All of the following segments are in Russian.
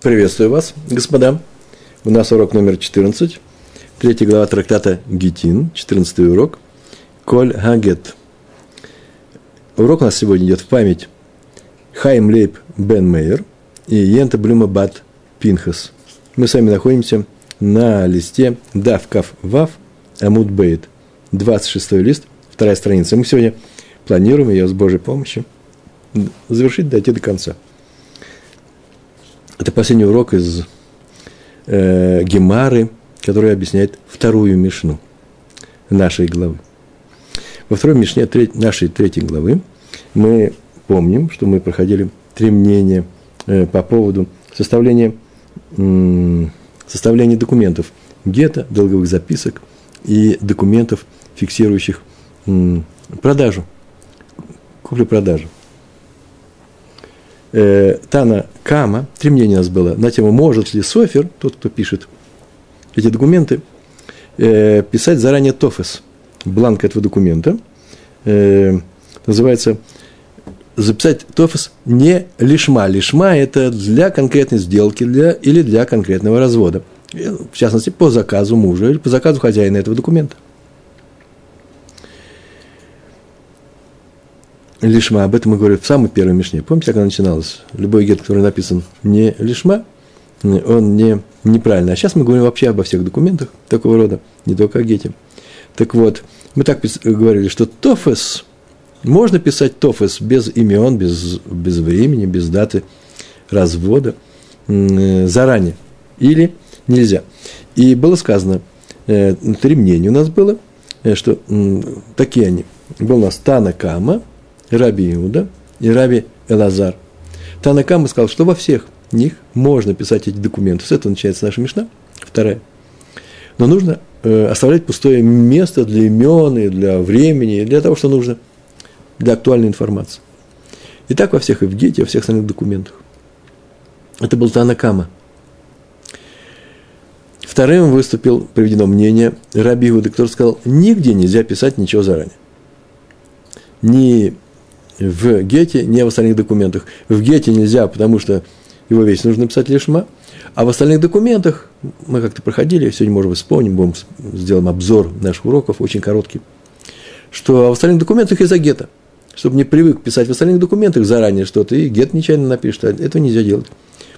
Приветствую вас, господа. У нас урок номер 14, третья глава трактата Гитин, 14 урок, Коль Хагет. Урок у нас сегодня идет в память Хайм Лейб Бен Мейер и Йента Блюма Бат Пинхас. Мы с вами находимся на листе Дав Вав Амуд Бейт, 26 лист, вторая страница. Мы сегодня планируем ее с Божьей помощью завершить, дойти до конца – это последний урок из э, Гемары, который объясняет вторую Мишну нашей главы. Во второй Мишне треть, нашей третьей главы мы помним, что мы проходили три мнения э, по поводу составления, э, составления документов гетто, долговых записок и документов, фиксирующих э, продажу, куплю-продажу э, Тана Кама, три мнения у нас было, на тему, может ли Софер, тот, кто пишет эти документы, э, писать заранее тофес, бланк этого документа, э, называется записать тофес не лишма. Лишма – это для конкретной сделки для, или для конкретного развода. В частности, по заказу мужа или по заказу хозяина этого документа. Лишма, об этом мы говорили в самой первой мишне. Помните, как она начиналась? Любой гет, который написан не лишма, он не, неправильный. А сейчас мы говорим вообще обо всех документах такого рода, не только о гете. Так вот, мы так говорили, что тофес, можно писать тофес без имен, без, без времени, без даты развода заранее. Или нельзя. И было сказано, э, три мнения у нас было, э, что такие они. Был у нас Тана Кама – Раби Иуда и Раби Элазар. Танакама сказал, что во всех них можно писать эти документы. С этого начинается наша Мишна, вторая. Но нужно э, оставлять пустое место для имен и для времени, и для того, что нужно, для актуальной информации. И так во всех Евгете, во всех остальных документах. Это был Танакама. Вторым выступил, приведено мнение, Раби Иуда, который сказал, нигде нельзя писать ничего заранее. Ни в Гете, не в остальных документах. В Гете нельзя, потому что его весь нужно писать лишма, а в остальных документах мы как-то проходили, сегодня, может быть, вспомним, будем, сделаем обзор наших уроков, очень короткий, что в остальных документах из-за гета, чтобы не привык писать в остальных документах заранее что-то, и гет нечаянно напишет, а этого нельзя делать,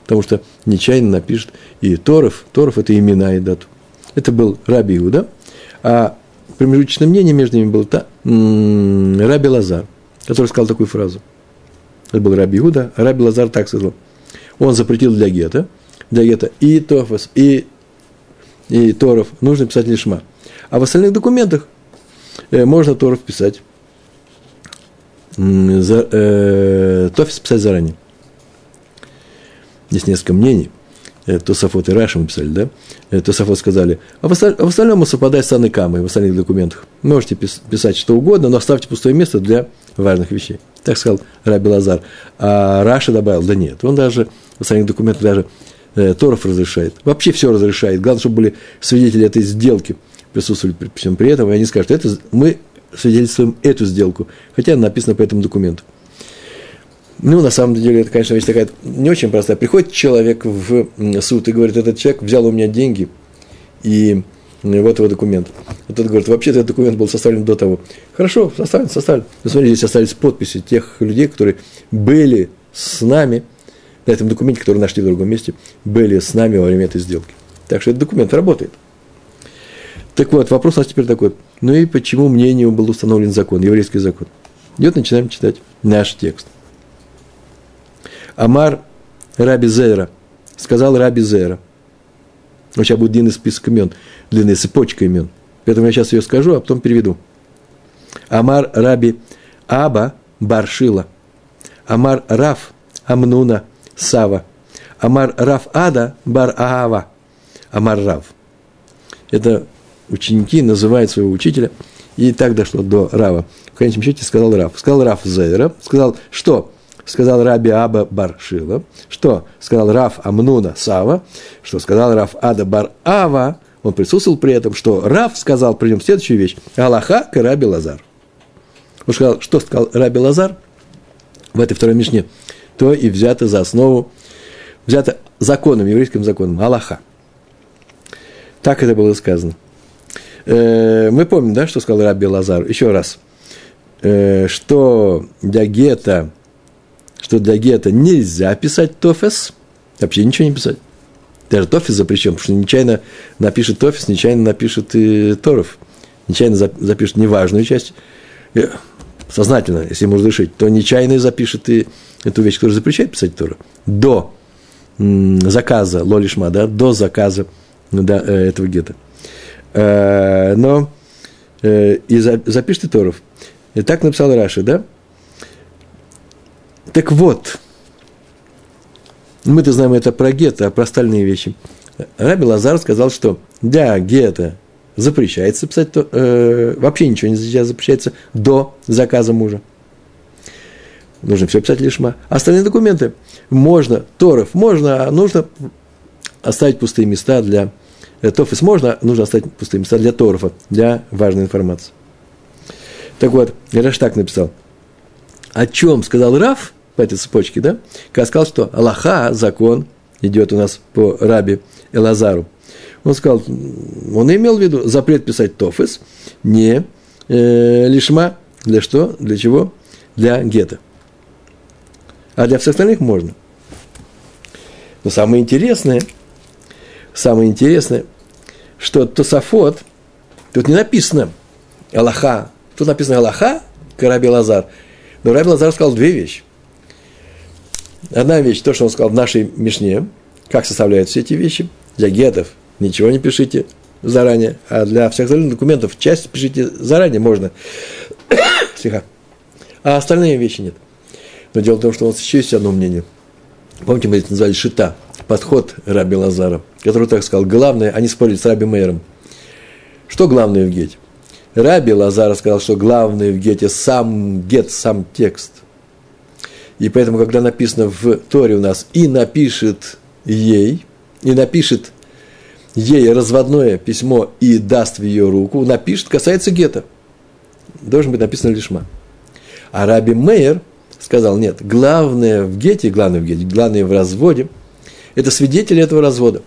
потому что нечаянно напишет и Торов, Торов – это имена и дату. Это был Раби Иуда, а промежуточное мнение между ними было та, Раби Лазар – который сказал такую фразу. Это был Раби Иуда, Раби Лазар так сказал. Он запретил для гета, для гета и Тофас, и, и Торов нужно писать лишма. А в остальных документах э, можно Торов писать, за, э, Тофис писать заранее. Здесь несколько мнений. Э, Тософот и Раша мы писали, да? Э, Тософот сказали, а в, осталь, а остальном совпадает с Аныкамой в остальных документах. Можете писать что угодно, но оставьте пустое место для важных вещей. Так сказал Раби Лазар. А Раша добавил, да нет, он даже в остальных документах даже э, Торов разрешает. Вообще все разрешает. Главное, чтобы были свидетели этой сделки, присутствовали при всем при этом, и они скажут, это мы свидетельствуем эту сделку, хотя написано по этому документу. Ну, на самом деле, это, конечно, вещь такая не очень простая. Приходит человек в суд и говорит, этот человек взял у меня деньги, и вот его документ. Вот тот говорит, вообще-то этот документ был составлен до того. Хорошо, составлен, составлен. Но смотрите, здесь остались подписи тех людей, которые были с нами, на этом документе, который нашли в другом месте, были с нами во время этой сделки. Так что этот документ работает. Так вот, вопрос у нас теперь такой. Ну и почему мнению был установлен закон, еврейский закон? Идет, начинаем читать наш текст – Амар Раби Зера. Сказал Раби Зера. Вот сейчас будет длинный список имен, длинная цепочка имен. Поэтому я сейчас ее скажу, а потом переведу. Амар Раби Аба Баршила. Амар Раф Амнуна Сава. Амар Раф Ада Бар Аава. Амар Рав. Это ученики называют своего учителя. И так дошло до Рава. В конечном счете сказал Рав. Сказал Рав Зейра. Сказал, что сказал Раби Аба Баршила, что сказал Раф Амнуна Сава, что сказал Раф Ада Бар Ава, он присутствовал при этом, что Раф сказал при нем следующую вещь, Аллаха к Раби Лазар. Он сказал, что сказал Раби Лазар в этой второй мишне, то и взято за основу, взято законом, еврейским законом, Аллаха. Так это было сказано. Э, мы помним, да, что сказал Раби Лазар? Еще раз. Э, что для гета, что для гета нельзя писать тофес, вообще ничего не писать. Даже тофис запрещен, потому что нечаянно напишет тофис, нечаянно напишет и торов. Нечаянно запишет неважную часть. Э, сознательно, если ему разрешить, то нечаянно запишет и эту вещь, которая запрещает писать Тору. До заказа лолишма, да, до заказа да, этого гета. Э, но э, и запишите Торов. И так написал Раши, да? Так вот, мы-то знаем это про гетто, а про остальные вещи. Раби Лазар сказал, что для гетто запрещается писать, то, э, вообще ничего не запрещается до заказа мужа. Нужно все писать лишма. Остальные документы можно, Торов можно, а нужно оставить пустые места для Э, Тофис можно, нужно оставить пустые места для Торфа, для важной информации. Так вот, Раш так написал. О чем сказал Раф по этой цепочке, да? Когда сказал, что Аллаха, закон, идет у нас по раби Элазару. Он сказал, он имел в виду запрет писать Тофис, не э, лишма, для что, для чего? Для гетто. А для всех остальных можно. Но самое интересное – самое интересное, что Тософот, тут не написано Аллаха, тут написано Аллаха, Раби Лазар. Но Раби Лазар сказал две вещи. Одна вещь, то, что он сказал в нашей Мишне, как составляют все эти вещи. Для гетов ничего не пишите заранее, а для всех остальных документов часть пишите заранее, можно. Слегка. А остальные вещи нет. Но дело в том, что у нас еще есть одно мнение. Помните, мы это назвали шита – подход Раби Лазара, который так сказал, главное, они спорили с Раби Мейером. Что главное в гете? Раби Лазара сказал, что главное в гете сам гет, сам текст. И поэтому, когда написано в Торе у нас «и напишет ей», и напишет ей разводное письмо и даст в ее руку, напишет, касается гета. Должен быть написано лишма. А Раби Мейер сказал, нет, главное в гете, главное в гете, главное в разводе – это свидетели этого развода.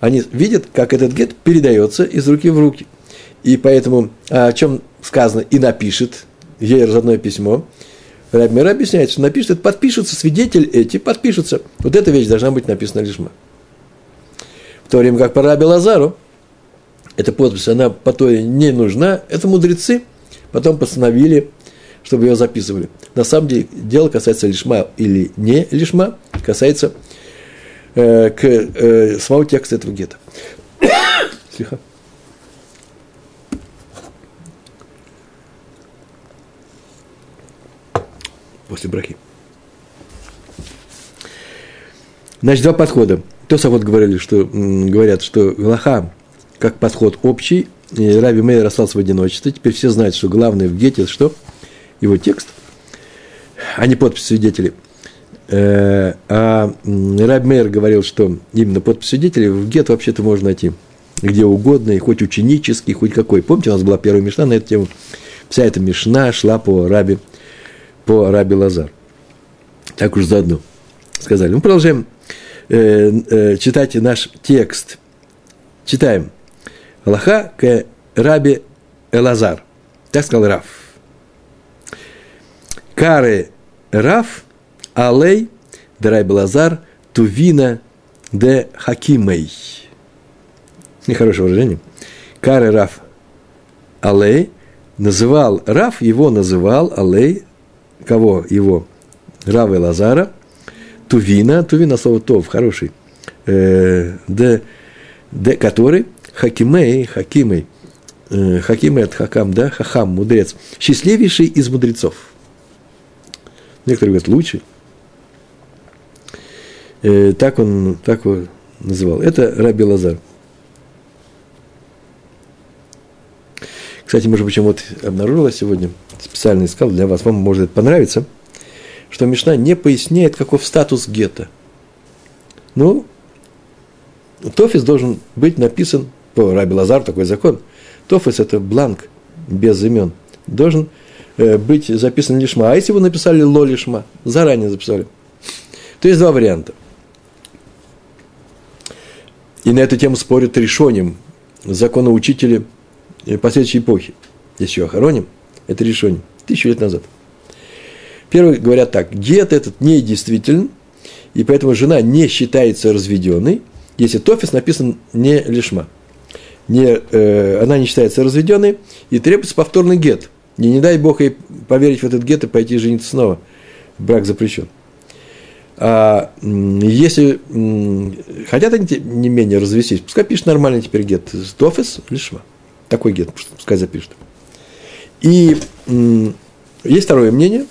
Они видят, как этот гет передается из руки в руки. И поэтому о чем сказано и напишет ей разодное письмо, Рабмир объясняет, что напишет, это подпишутся, свидетель эти подпишутся. Вот эта вещь должна быть написана лишма. В то время как по Раби Лазару, эта подпись, она по той не нужна, это мудрецы потом постановили, чтобы ее записывали. На самом деле, дело касается лишма или не лишма, касается э, к э, самого текста этого гетто. Слегка. После брахи. Значит, два подхода. То вот говорили, что, говорят, что Галаха как подход общий, и Раби Мейер остался в одиночестве. Теперь все знают, что главное в Гете – что? Его текст, а не подпись свидетелей – Э, а Раб Мейер говорил, что именно подпись свидетелей в гет вообще-то можно найти где угодно, и хоть ученический, хоть какой. Помните, у нас была первая мешна на эту тему. Вся эта мешна шла по Раби, по Раби Лазар. Так уж заодно сказали. Мы продолжаем э, э, читать наш текст. Читаем. Аллаха к Раби Элазар. Так сказал Раф. Кары Раф Алей, Дарай Балазар, Тувина де Хакимей. Нехорошее выражение. Кары Раф Алей называл, Раф его называл, Алей, кого его? Рава Лазара, Тувина, Тувина слово Тов, хороший, э, де, де, который Хакимей, Хакимей, э, Хакимей от Хакам, да, Хахам, мудрец, счастливейший из мудрецов. Некоторые говорят, лучший. Э, так он так его называл. Это Раби Лазар. Кстати, может быть, вот обнаружила сегодня, специально искал для вас, вам может это понравиться, что Мишна не поясняет, каков статус гетто. Ну, Тофис должен быть написан, по Раби Лазар такой закон, Тофис – это бланк без имен, должен э, быть записан лишма. А если вы написали ло лишма, заранее записали, то есть два варианта. И на эту тему спорят решением законоучители последующей эпохи. Еще охороним, это решение. Тысячу лет назад. Первые говорят так, гет этот не действителен, и поэтому жена не считается разведенной, если тофис написан не лишма. Не, э, она не считается разведенной, и требуется повторный гет. И не дай Бог ей поверить в этот гет и пойти жениться снова. Брак запрещен. А если хотят они не менее развестись, пускай пишет нормально теперь гет. Тофис, лишма. Такой гет, пускай запишет. И есть второе мнение.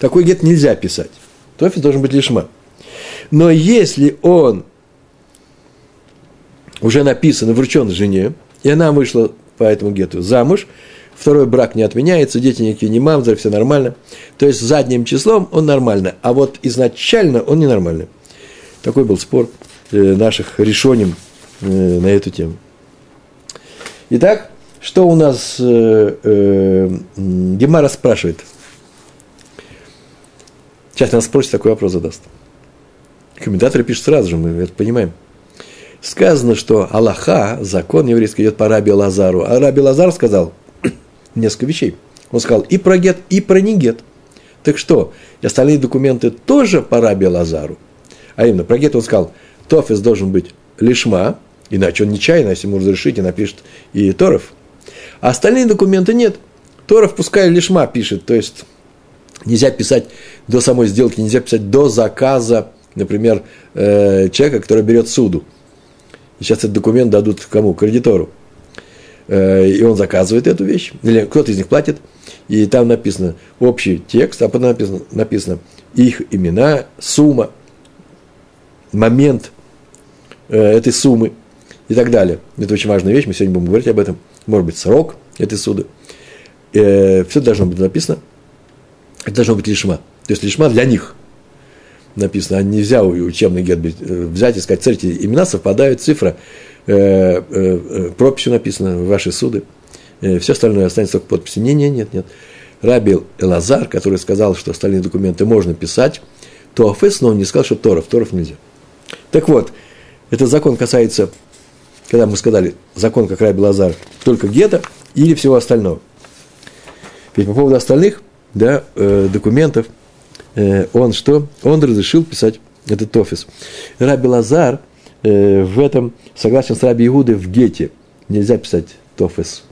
Такой гет нельзя писать. Тофис должен быть лишма. Но если он уже написан и вручен жене, и она вышла по этому гету замуж, второй брак не отменяется, дети никакие не мамзер, все нормально. То есть задним числом он нормально, а вот изначально он ненормальный. Такой был спор э, наших решений э, на эту тему. Итак, что у нас э, э, Гемара спрашивает? Сейчас нас спросит, такой вопрос задаст. Комментаторы пишут сразу же, мы это понимаем. Сказано, что Аллаха, закон еврейский, идет по Раби Лазару. А Раби Лазар сказал несколько вещей. Он сказал и про гет, и про негет. Так что, и остальные документы тоже по Раби Лазару. А именно, про гет он сказал, Тофис должен быть лишма, иначе он нечаянно, если ему разрешите, напишет и Торов. А остальные документы нет. Торов пускай лишма пишет, то есть нельзя писать до самой сделки, нельзя писать до заказа, например, э, человека, который берет суду. Сейчас этот документ дадут кому? Кредитору. Э, и он заказывает эту вещь, или кто-то из них платит, и там написано общий текст, а потом написано, написано их имена, сумма, момент э, этой суммы и так далее. Это очень важная вещь, мы сегодня будем говорить об этом. Может быть, срок этой суды. Э, все должно быть написано. Это должно быть лишма. То есть лишма для них написано. А нельзя учебный гет взять и сказать, смотрите, имена совпадают, цифра – Э, э, э, прописью написано, ваши суды. Все остальное останется только подписи. Не, не, нет, нет. Раби Элазар, который сказал, что остальные документы можно писать, то Афес, но он не сказал, что Торов, Торов нельзя. Так вот, этот закон касается, когда мы сказали, закон как Раби Лазар, только гетто или всего остального. Ведь по поводу остальных да, документов, он что? Он разрешил писать этот офис. Раби Лазар э, в этом согласен с Раби Иуды в гете. Нельзя писать тофес.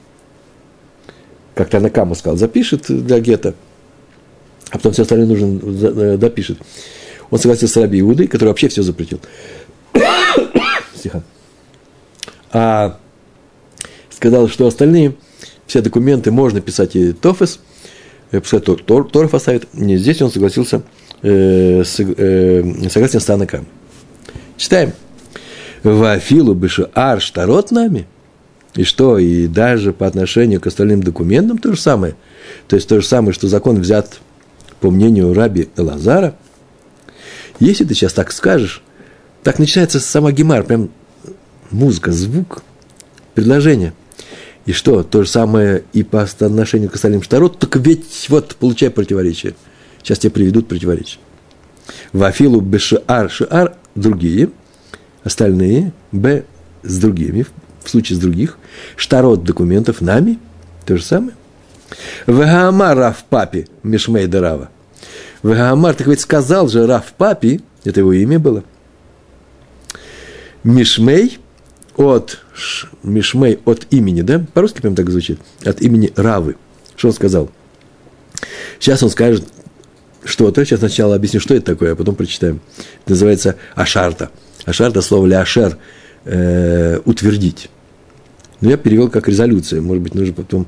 Как Танакама сказал, запишет для гета, а потом все остальное нужно э, допишет. Он согласился с Раби Иудой, который вообще все запретил. Стиха. А сказал, что остальные все документы можно писать и тофес, э, пускай Тор, Тор, Торф оставит. Не здесь он согласился, э, с, э, согласен с Танаком. Читаем. Вафилу бышу арштарот нами. И что, и даже по отношению к остальным документам то же самое. То есть то же самое, что закон взят по мнению раби Элазара. Если ты сейчас так скажешь, так начинается сама гемар, прям музыка, звук, предложение. И что, то же самое и по отношению к остальным штарот, только ведь вот получай противоречие. Сейчас тебе приведут противоречие. Вафилу бешар шиар другие – остальные, б, с другими, в случае с других, штарот документов нами, то же самое. Вегаамар Раф Папи, Мишмей Дарава. Вегаамар, так ведь сказал же Раф Папи, это его имя было, Мишмей от Мишмей от имени, да? По-русски прям так звучит. От имени Равы. Что он сказал? Сейчас он скажет что-то. Сейчас сначала объясню, что это такое, а потом прочитаем. Это называется Ашарта. Ашар – это слово ляшер э, – утвердить. Но я перевел как резолюция. Может быть, нужно потом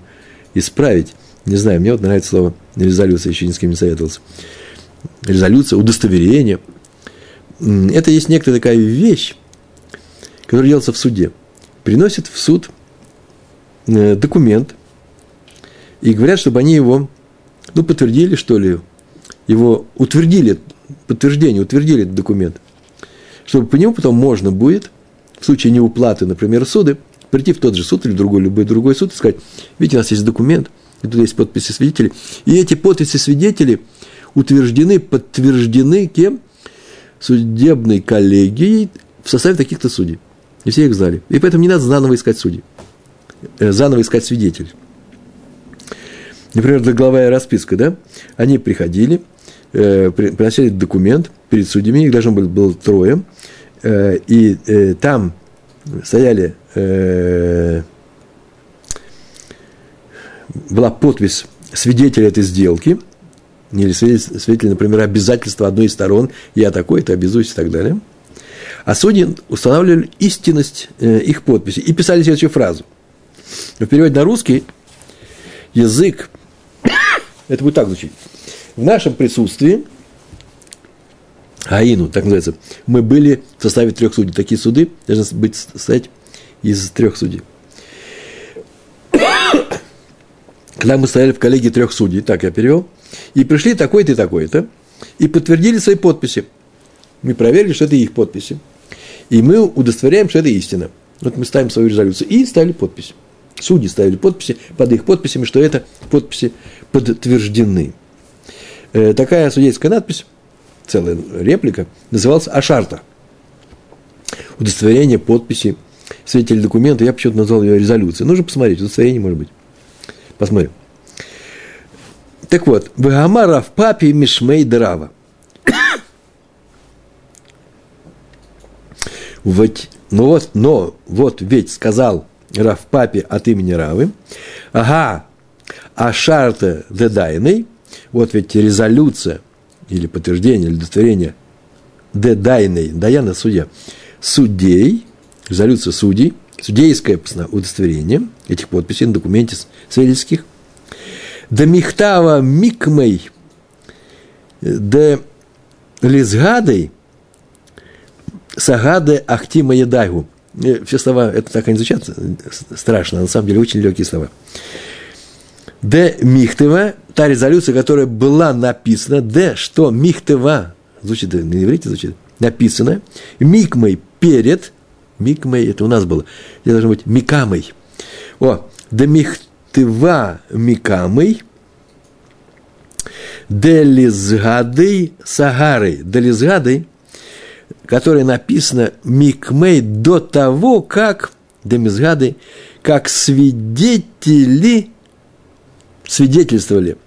исправить. Не знаю, мне вот нравится слово резолюция, еще ни с кем не советовался. Резолюция, удостоверение. Это есть некоторая такая вещь, которая делается в суде. Приносит в суд э, документ и говорят, чтобы они его, ну, подтвердили, что ли, его утвердили, подтверждение, утвердили документ – чтобы по нему потом можно будет, в случае неуплаты, например, суды, прийти в тот же суд или другой, любой другой суд и сказать, видите, у нас есть документ, и тут есть подписи свидетелей, и эти подписи свидетелей утверждены, подтверждены кем? Судебной коллегией в составе таких-то судей. И все их знали. И поэтому не надо заново искать судей. Э, заново искать свидетелей. Например, доглавая расписка, да? Они приходили, э, приносили документ перед судьями, их должно было, было трое, э, и э, там стояли, э, была подпись свидетеля этой сделки, или свидетель, например, обязательства одной из сторон, я такой-то обязуюсь и так далее. А судьи устанавливали истинность э, их подписи и писали следующую фразу. В переводе на русский язык, это будет так звучить. В нашем присутствии, Аину, так называется, мы были в составе трех судей. Такие суды должны быть состоять из трех судей. Когда мы стояли в коллегии трех судей, так я перевел, и пришли такой-то и такой-то, и подтвердили свои подписи. Мы проверили, что это их подписи. И мы удостоверяем, что это истина. Вот мы ставим свою резолюцию и ставили подпись. Судьи ставили подписи под их подписями, что это подписи подтверждены. Э, такая судейская надпись, целая реплика, называлась Ашарта. Удостоверение подписи свидетель документа, я почему-то назвал ее резолюцией. Нужно посмотреть, удостоверение может быть. Посмотрим. Так вот, Вагамара в папе Мишмей Драва. Вот, ну вот, но вот ведь сказал Рав папе от имени Равы, ага, а шарта дедайной, вот ведь резолюция или подтверждение, или удостоверение дедайной, даяна судья, судей, резолюция судей, судейское удостоверение этих подписей на документе свидетельских, да михтава микмей, да лизгадой, сагаде ахтима едайгу. Все слова, это так они звучат страшно, на самом деле очень легкие слова. Д. Михтева, та резолюция, которая была написана, Д. Что Михтева, звучит, на иврите звучит, написано, Микмой перед, Микмой, это у нас было, это должно быть Микамой. О, Д. Михтева Микамой, Делизгадой Сагарой. Делизгадой, которая написана Микмей до того, как, Демизгады, как свидетели свидетельствовали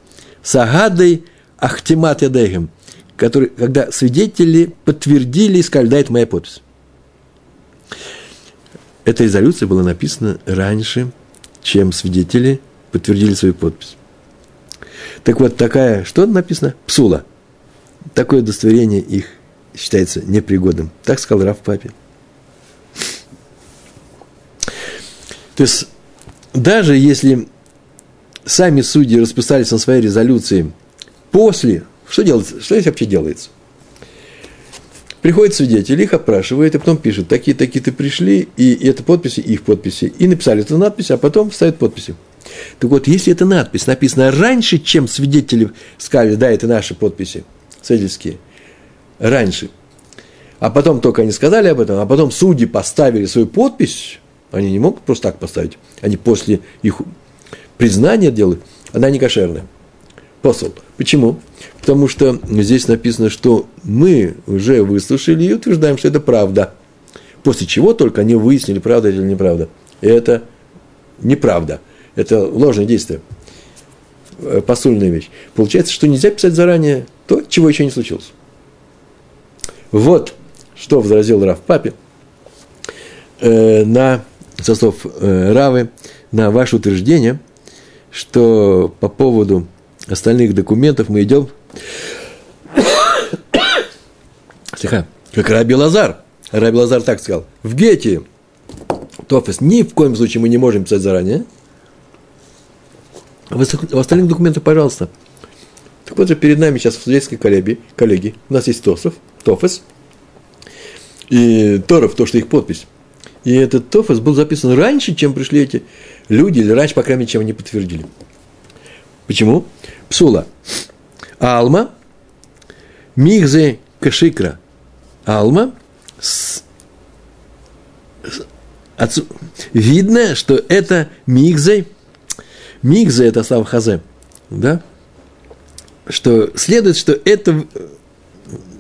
Сагадой Ахтимат Ядегем, который, когда свидетели подтвердили и сказали, да, это моя подпись. Эта резолюция была написана раньше, чем свидетели подтвердили свою подпись. Так вот, такая, что написано? Псула. Такое удостоверение их считается непригодным. Так сказал Раф папе. То есть, даже если сами судьи расписались на своей резолюции после, что делается, что здесь вообще делается? Приходит свидетель, их опрашивает, и потом пишет, такие, такие ты пришли, и это подписи, их подписи. И написали эту надпись, а потом ставят подписи. Так вот, если эта надпись написана раньше, чем свидетели сказали, да, это наши подписи свидетельские, раньше, а потом только они сказали об этом, а потом судьи поставили свою подпись, они не могут просто так поставить, они после их признание делают, она не кошерная. Посол. Почему? Потому что здесь написано, что мы уже выслушали и утверждаем, что это правда. После чего только они выяснили, правда это или неправда. И это неправда. Это ложное действие. Э, посульная вещь. Получается, что нельзя писать заранее то, чего еще не случилось. Вот что возразил Рав Папе э, на со слов э, Равы на ваше утверждение – что по поводу остальных документов мы идем, Слегка, как Раби Лазар. Раби Лазар так сказал. В Гете Тофес ни в коем случае мы не можем писать заранее. В остальных документах, пожалуйста. Так вот же перед нами сейчас в судейской коллеге, коллеги, у нас есть Тосов, Тофес, и Торов, то, что их подпись. И этот Тофес был записан раньше, чем пришли эти люди, или раньше, по крайней мере, чем они подтвердили. Почему? Псула. Алма, Мигзе Кашикра. Алма, с, с, отсу, видно, что это Мигзе, Мигзе это слава Хазе, да? Что следует, что это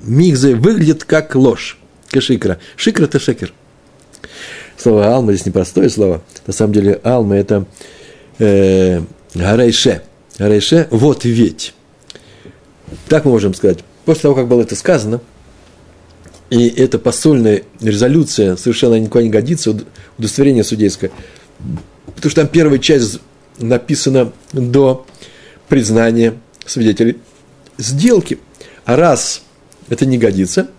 Мигзе выглядит как ложь. Кашикра. Шикра – это шекер. Слово алма здесь непростое слово. На самом деле алма это э, гарайше. Гарайше – вот ведь. Так мы можем сказать. После того, как было это сказано, и эта посольная резолюция совершенно никуда не годится, удостоверение судейское, потому что там первая часть написана до признания свидетелей сделки. А раз это не годится,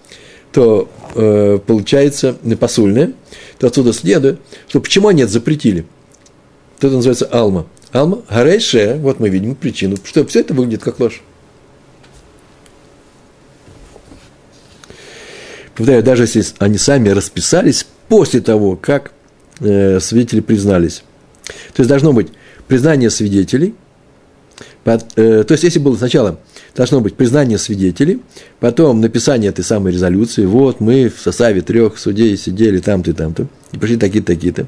то э, получается посульное, то отсюда следует, что почему они это запретили. Это называется алма. Алма, гарейше, вот мы видим причину, что все это выглядит как ложь. Повторяю, даже если они сами расписались после того, как э, свидетели признались. То есть должно быть признание свидетелей, то есть если было сначала должно быть признание свидетелей, потом написание этой самой резолюции, вот мы в составе трех судей сидели там-то и там-то, и пришли такие-то, такие-то.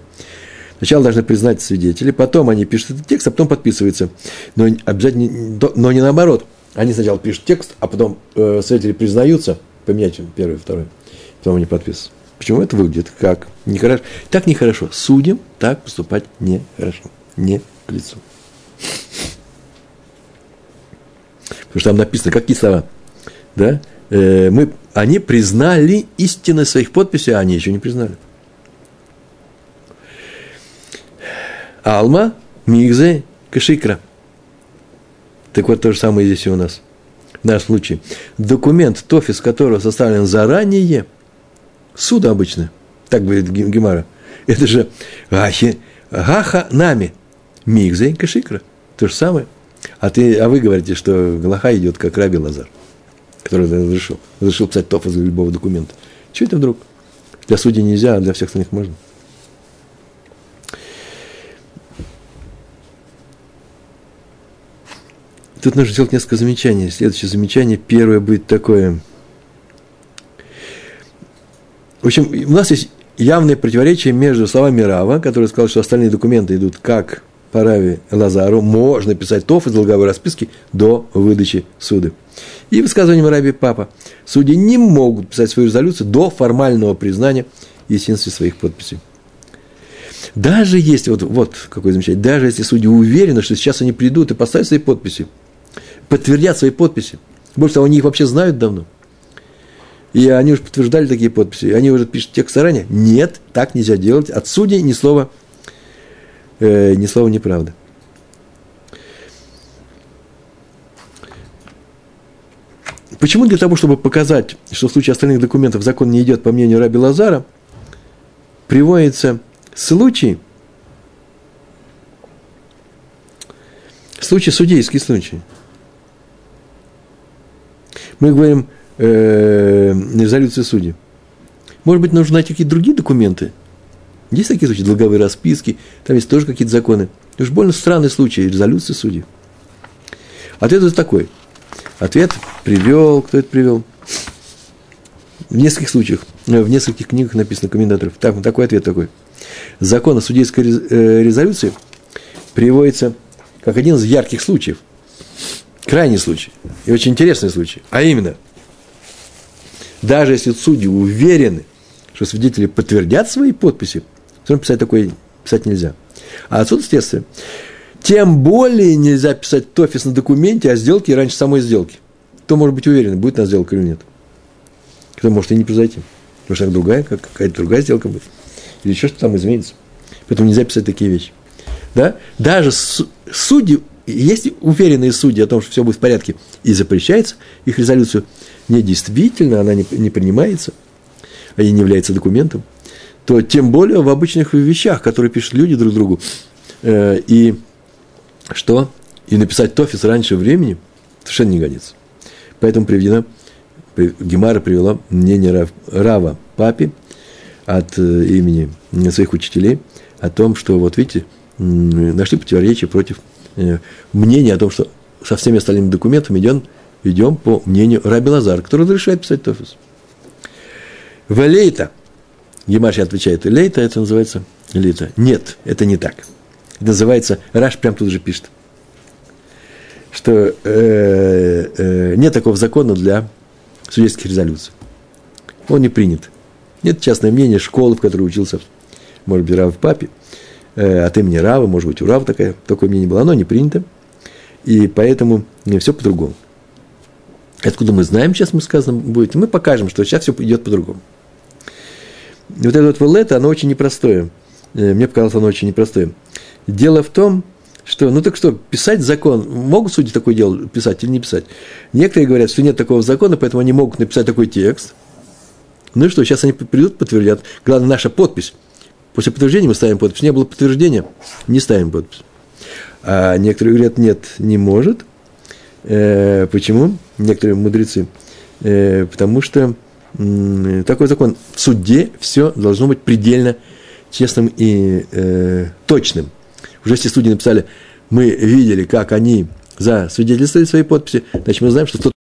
Сначала должны признать свидетели, потом они пишут этот текст, а потом подписываются. Но обязательно, но не наоборот. Они сначала пишут текст, а потом э, свидетели признаются, поменять первый, второй, потом они подписываются. Почему это выглядит как нехорошо? Так нехорошо. Судим, так поступать нехорошо. Не к лицу. Потому что там написано, какие слова? Да? Э, мы, они признали истинность своих подписей, а они еще не признали. Алма, Мигзе, Кашикра. Так вот, то же самое здесь и у нас. В нашем случае. Документ, тофис которого составлен заранее, суда обычно, так говорит Гемара, это же гахи, гаха нами, мигзе кашикра. То же самое. А, ты, а вы говорите, что Галаха идет как Раби Лазар, который разрешил. Разрешил писать тоф из любого документа. Чего это вдруг? Для судей нельзя, а для всех остальных можно. Тут нужно сделать несколько замечаний. Следующее замечание, первое будет такое. В общем, у нас есть явное противоречие между словами Рава, который сказал, что остальные документы идут как по Лазару, можно писать ТОФ из долговой расписки до выдачи суды. И высказыванием Раби Папа, судьи не могут писать свою резолюцию до формального признания истинности своих подписей. Даже если, вот, вот какое замечание, даже если судьи уверены, что сейчас они придут и поставят свои подписи, подтвердят свои подписи. Больше того, они их вообще знают давно. И они уже подтверждали такие подписи. Они уже пишут текст заранее. Нет, так нельзя делать. От судей ни слова, э, ни слова неправда. Почему для того, чтобы показать, что в случае остальных документов закон не идет по мнению Раби Лазара, приводится случай, случай судейский случай – мы говорим э, резолюции судей. Может быть, нужно найти какие-то другие документы. Есть такие случаи, долговые расписки, там есть тоже какие-то законы. Это уж больно странный случай, резолюции судей. Ответ такой. Ответ привел, кто это привел? В нескольких случаях, э, в нескольких книгах написано комментаторов. Так, такой ответ такой. Закон о судейской э, резолюции приводится как один из ярких случаев – крайний случай и очень интересный случай. А именно, даже если судьи уверены, что свидетели подтвердят свои подписи, все писать такое писать нельзя. А отсюда следствие. Тем более нельзя писать тофис на документе о сделке раньше самой сделки. Кто может быть уверен, будет на сделка или нет. Кто может и не произойти. Потому что другая, как какая-то другая сделка будет. Или еще что там изменится. Поэтому нельзя писать такие вещи. Да? Даже судьи есть уверенные судьи о том, что все будет в порядке, и запрещается их резолюцию недействительно, она не, не принимается, а не является документом, то тем более в обычных вещах, которые пишут люди друг другу, э, и что? И написать тофис раньше времени совершенно не годится. Поэтому приведена, Гемара привела мнение Рав, Рава Папи от э, имени своих учителей о том, что, вот видите, нашли противоречие против Э, мнение о том, что со всеми остальными документами идем, идем по мнению Раби Лазар, который разрешает писать тофис. Валейта, Гемаши отвечает, лейта это называется лейта. Нет, это не так. Это называется, Раш прям тут же пишет, что э, э, нет такого закона для судейских резолюций. Он не принят. Нет частное мнение школы, в которой учился может быть, Рав папе, э, от имени Рава, может быть, у Рава такая, такое мнение было, оно не принято, и поэтому э, все по-другому. Откуда мы знаем, сейчас мы сказано будет, мы покажем, что сейчас все идет по-другому. Вот это вот валета, оно очень непростое. Э, мне показалось, оно очень непростое. Дело в том, что, ну так что, писать закон, могут судьи такое дело писать или не писать? Некоторые говорят, что нет такого закона, поэтому они могут написать такой текст. Ну и что, сейчас они придут, подтвердят. Главное, наша подпись. После подтверждения мы ставим подпись. Не было подтверждения, не ставим подпись. А некоторые говорят, нет, не может. Э, почему? Некоторые мудрецы. Э, потому что такой закон. В суде все должно быть предельно честным и э, точным. Уже если судьи написали, мы видели, как они засвидетельствовали свои подписи, значит, мы знаем, что тот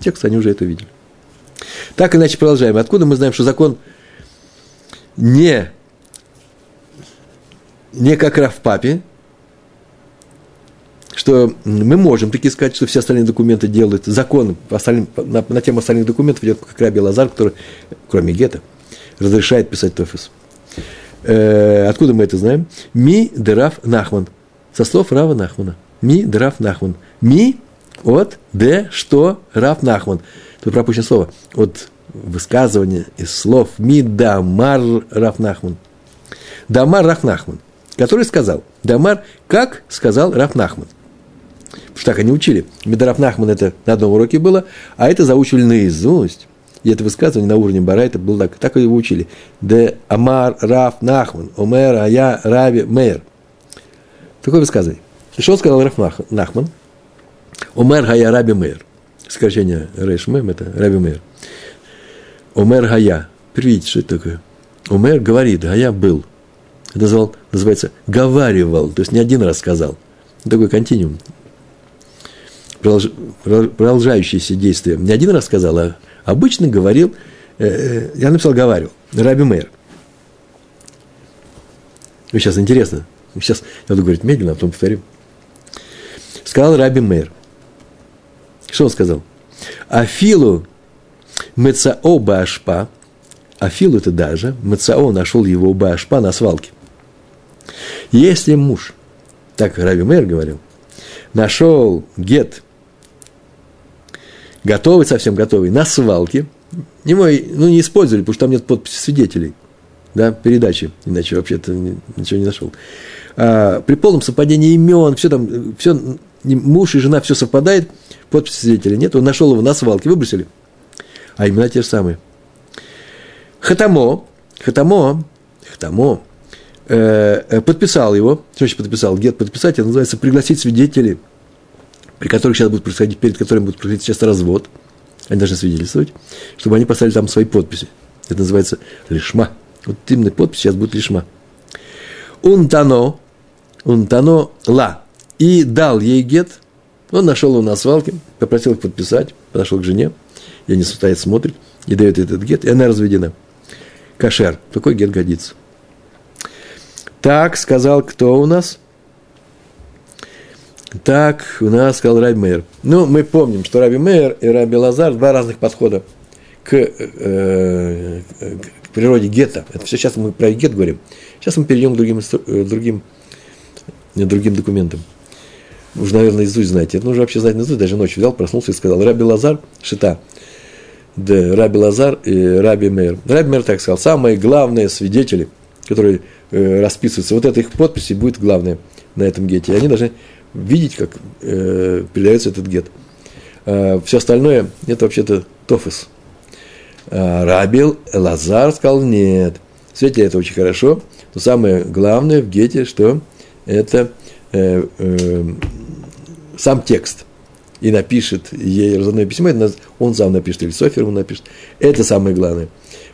текст, они уже это видели. Так иначе продолжаем. Откуда мы знаем, что закон не, не как Раф Папе, что мы можем таки сказать, что все остальные документы делают, закон остальным, на, на тему остальных документов идет как Раби Лазар, который, кроме гетто, разрешает писать тофис. Э, откуда мы это знаем? Ми Дераф Нахман. Со слов Рава Нахмана. Ми Дераф Нахман. Ми от де что Раф Нахман. Тут пропущено слово. От высказывания из слов Ми Дамар Раф Нахман. Дамар Раф Нахман. Который сказал. Дамар, как сказал Раф Нахман. Потому что так они учили. Медараф Нахман это на одном уроке было, а это заучивали наизусть. И это высказывание на уровне Барайта было так, так его учили. Де Амар Раф Нахман, Омер Ая Раби Мейр. Такое высказывание. Что сказал Раф Нахман? Омер Гая Раби Мейр. Сокращение Рейш Мем, это Раби Мейр. Омер Гая. Приведите, что это такое. Омер говорит, Гая был. Это назвал, называется говаривал, то есть не один раз сказал. Такой континуум. Продолжающееся действие. Не один раз сказал, а Обычно говорил, э, э, я написал говорю, Раби Мейр. Ну, сейчас интересно. Сейчас я буду говорить медленно, а потом повторю. Сказал Раби Мейр. Что он сказал? Афилу Мецао Башпа. Афилу это даже. Мецао нашел его Башпа на свалке. Если муж, так Раби Мейр говорил, нашел гет готовый, совсем готовый, на свалке. Его ну, не использовали, потому что там нет подписи свидетелей, да, передачи, иначе вообще-то ничего не нашел. А, при полном совпадении имен, все там, все, муж и жена, все совпадает, подписи свидетелей нет, он нашел его на свалке, выбросили. А имена те же самые. Хатамо, Хатамо, Хатамо, э, э, подписал его, что значит подписал, гет подписать, это называется пригласить свидетелей – при которых сейчас будет происходить, перед которыми будет происходить сейчас развод, они должны свидетельствовать, чтобы они поставили там свои подписи. Это называется лишма. Вот именно подпись сейчас будет лишма. Унтано, унтано ла. И дал ей гет. Он нашел его на свалке, попросил их подписать, подошел к жене, и они стоят, смотрят, и дает этот гет, и она разведена. Кашер. Такой гет годится. Так сказал кто у нас? Так у нас сказал Раби Мейер. Ну, мы помним, что Раби Мейер и Раби Лазар два разных подхода к, э, к природе гетто. Это все сейчас мы про гет говорим. Сейчас мы перейдем к другим, э, другим, другим документам. Уже, наверное, изусть знаете. Это нужно вообще знать наизусть. Даже ночью взял, проснулся и сказал, Раби Лазар, Шита, да, Раби Лазар и Раби Мейер. Раби Мейер так сказал, самые главные свидетели, которые э, расписываются, вот это их подписи будет главное на этом гете. И они должны видеть, как э, передается этот гет. Э, все остальное – это вообще-то тофис. Э, Рабил Лазар сказал нет. Свете это очень хорошо, но самое главное в гете, что это э, э, сам текст. И напишет ей разное письмо, это он сам напишет, или Софер ему напишет. Это самое главное.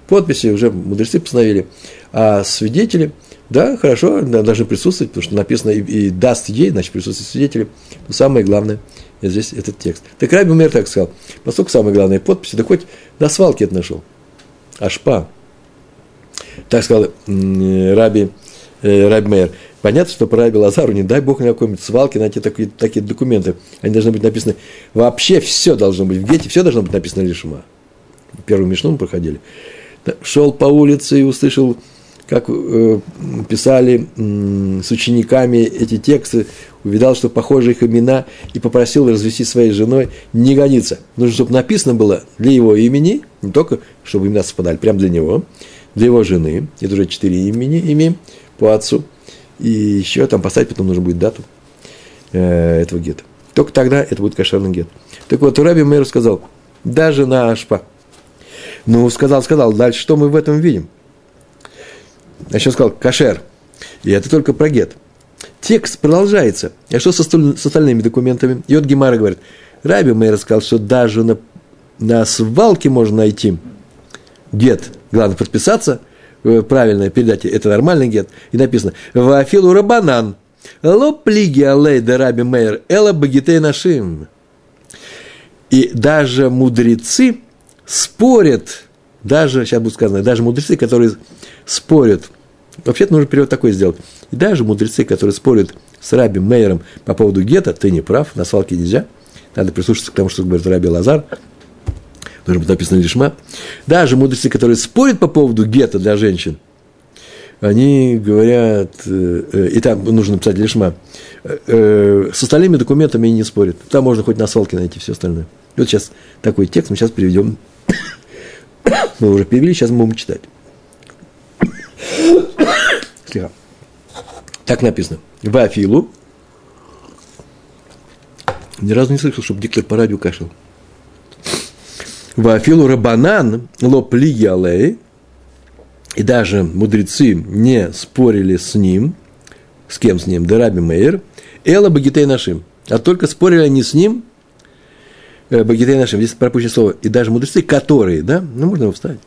Подписи уже мудрецы постановили. А свидетели – да, хорошо, должны присутствовать, потому что написано и, и даст ей, значит, присутствуют свидетели. Но самое главное, здесь этот текст. Так Раби Мэр так сказал, поскольку самое главное подписи, да хоть на свалке это нашел. Ашпа. Так сказал Раби, э, Раби Мэр. Понятно, что про Раби Лазару, не дай бог на какой-нибудь свалке найти такие, такие документы. Они должны быть написаны, вообще все должно быть, в Гете все должно быть написано лишма. Первую мишну мы проходили. Шел по улице и услышал как э, писали с учениками эти тексты, увидал, что похожи их имена, и попросил развести своей женой, не годится. Нужно, чтобы написано было для его имени, не только, чтобы имена совпадали, прямо для него, для его жены, это уже четыре имени имеем по отцу, и еще там поставить потом нужно будет дату э, этого гета. Только тогда это будет кошерный гет. Так вот, Раби Мэр сказал, даже на Ашпа. Ну, сказал, сказал, дальше что мы в этом видим? А еще сказал, кошер. И это только про гет. Текст продолжается. А что со, с остальными документами? И вот Гемара говорит, Раби Мэр сказал, что даже на, на свалке можно найти гет. Главное подписаться, э, правильно передать, это нормальный гет. И написано, Вафилу Рабанан, Ло плиги алей да Раби Мейер, эла багитей нашим. И даже мудрецы спорят, даже, сейчас будет сказано, даже мудрецы, которые спорят, вообще-то нужно перевод такой сделать, и даже мудрецы, которые спорят с Раби Мейером по поводу гетто, ты не прав, на свалке нельзя, надо прислушаться к тому, что говорит Раби Лазар, быть написано лишма. Даже мудрецы, которые спорят по поводу гетто для женщин, они говорят, э, э, и там нужно написать лишма, э, с остальными документами они не спорят. Там можно хоть на свалке найти все остальное. Вот сейчас такой текст мы сейчас переведем. Мы уже перевели, сейчас мы будем читать. Слегка. Так написано. Вафилу. Ни разу не слышал, чтобы диктор по радио кашлял. Вафилу рабанан лопли алей. И даже мудрецы не спорили с ним. С кем с ним? Дераби Мейер. Эла Багитей нашим. А только спорили они с ним, Багитей нашим, здесь пропущено слово, и даже мудрецы, которые, да, ну, можно его вставить,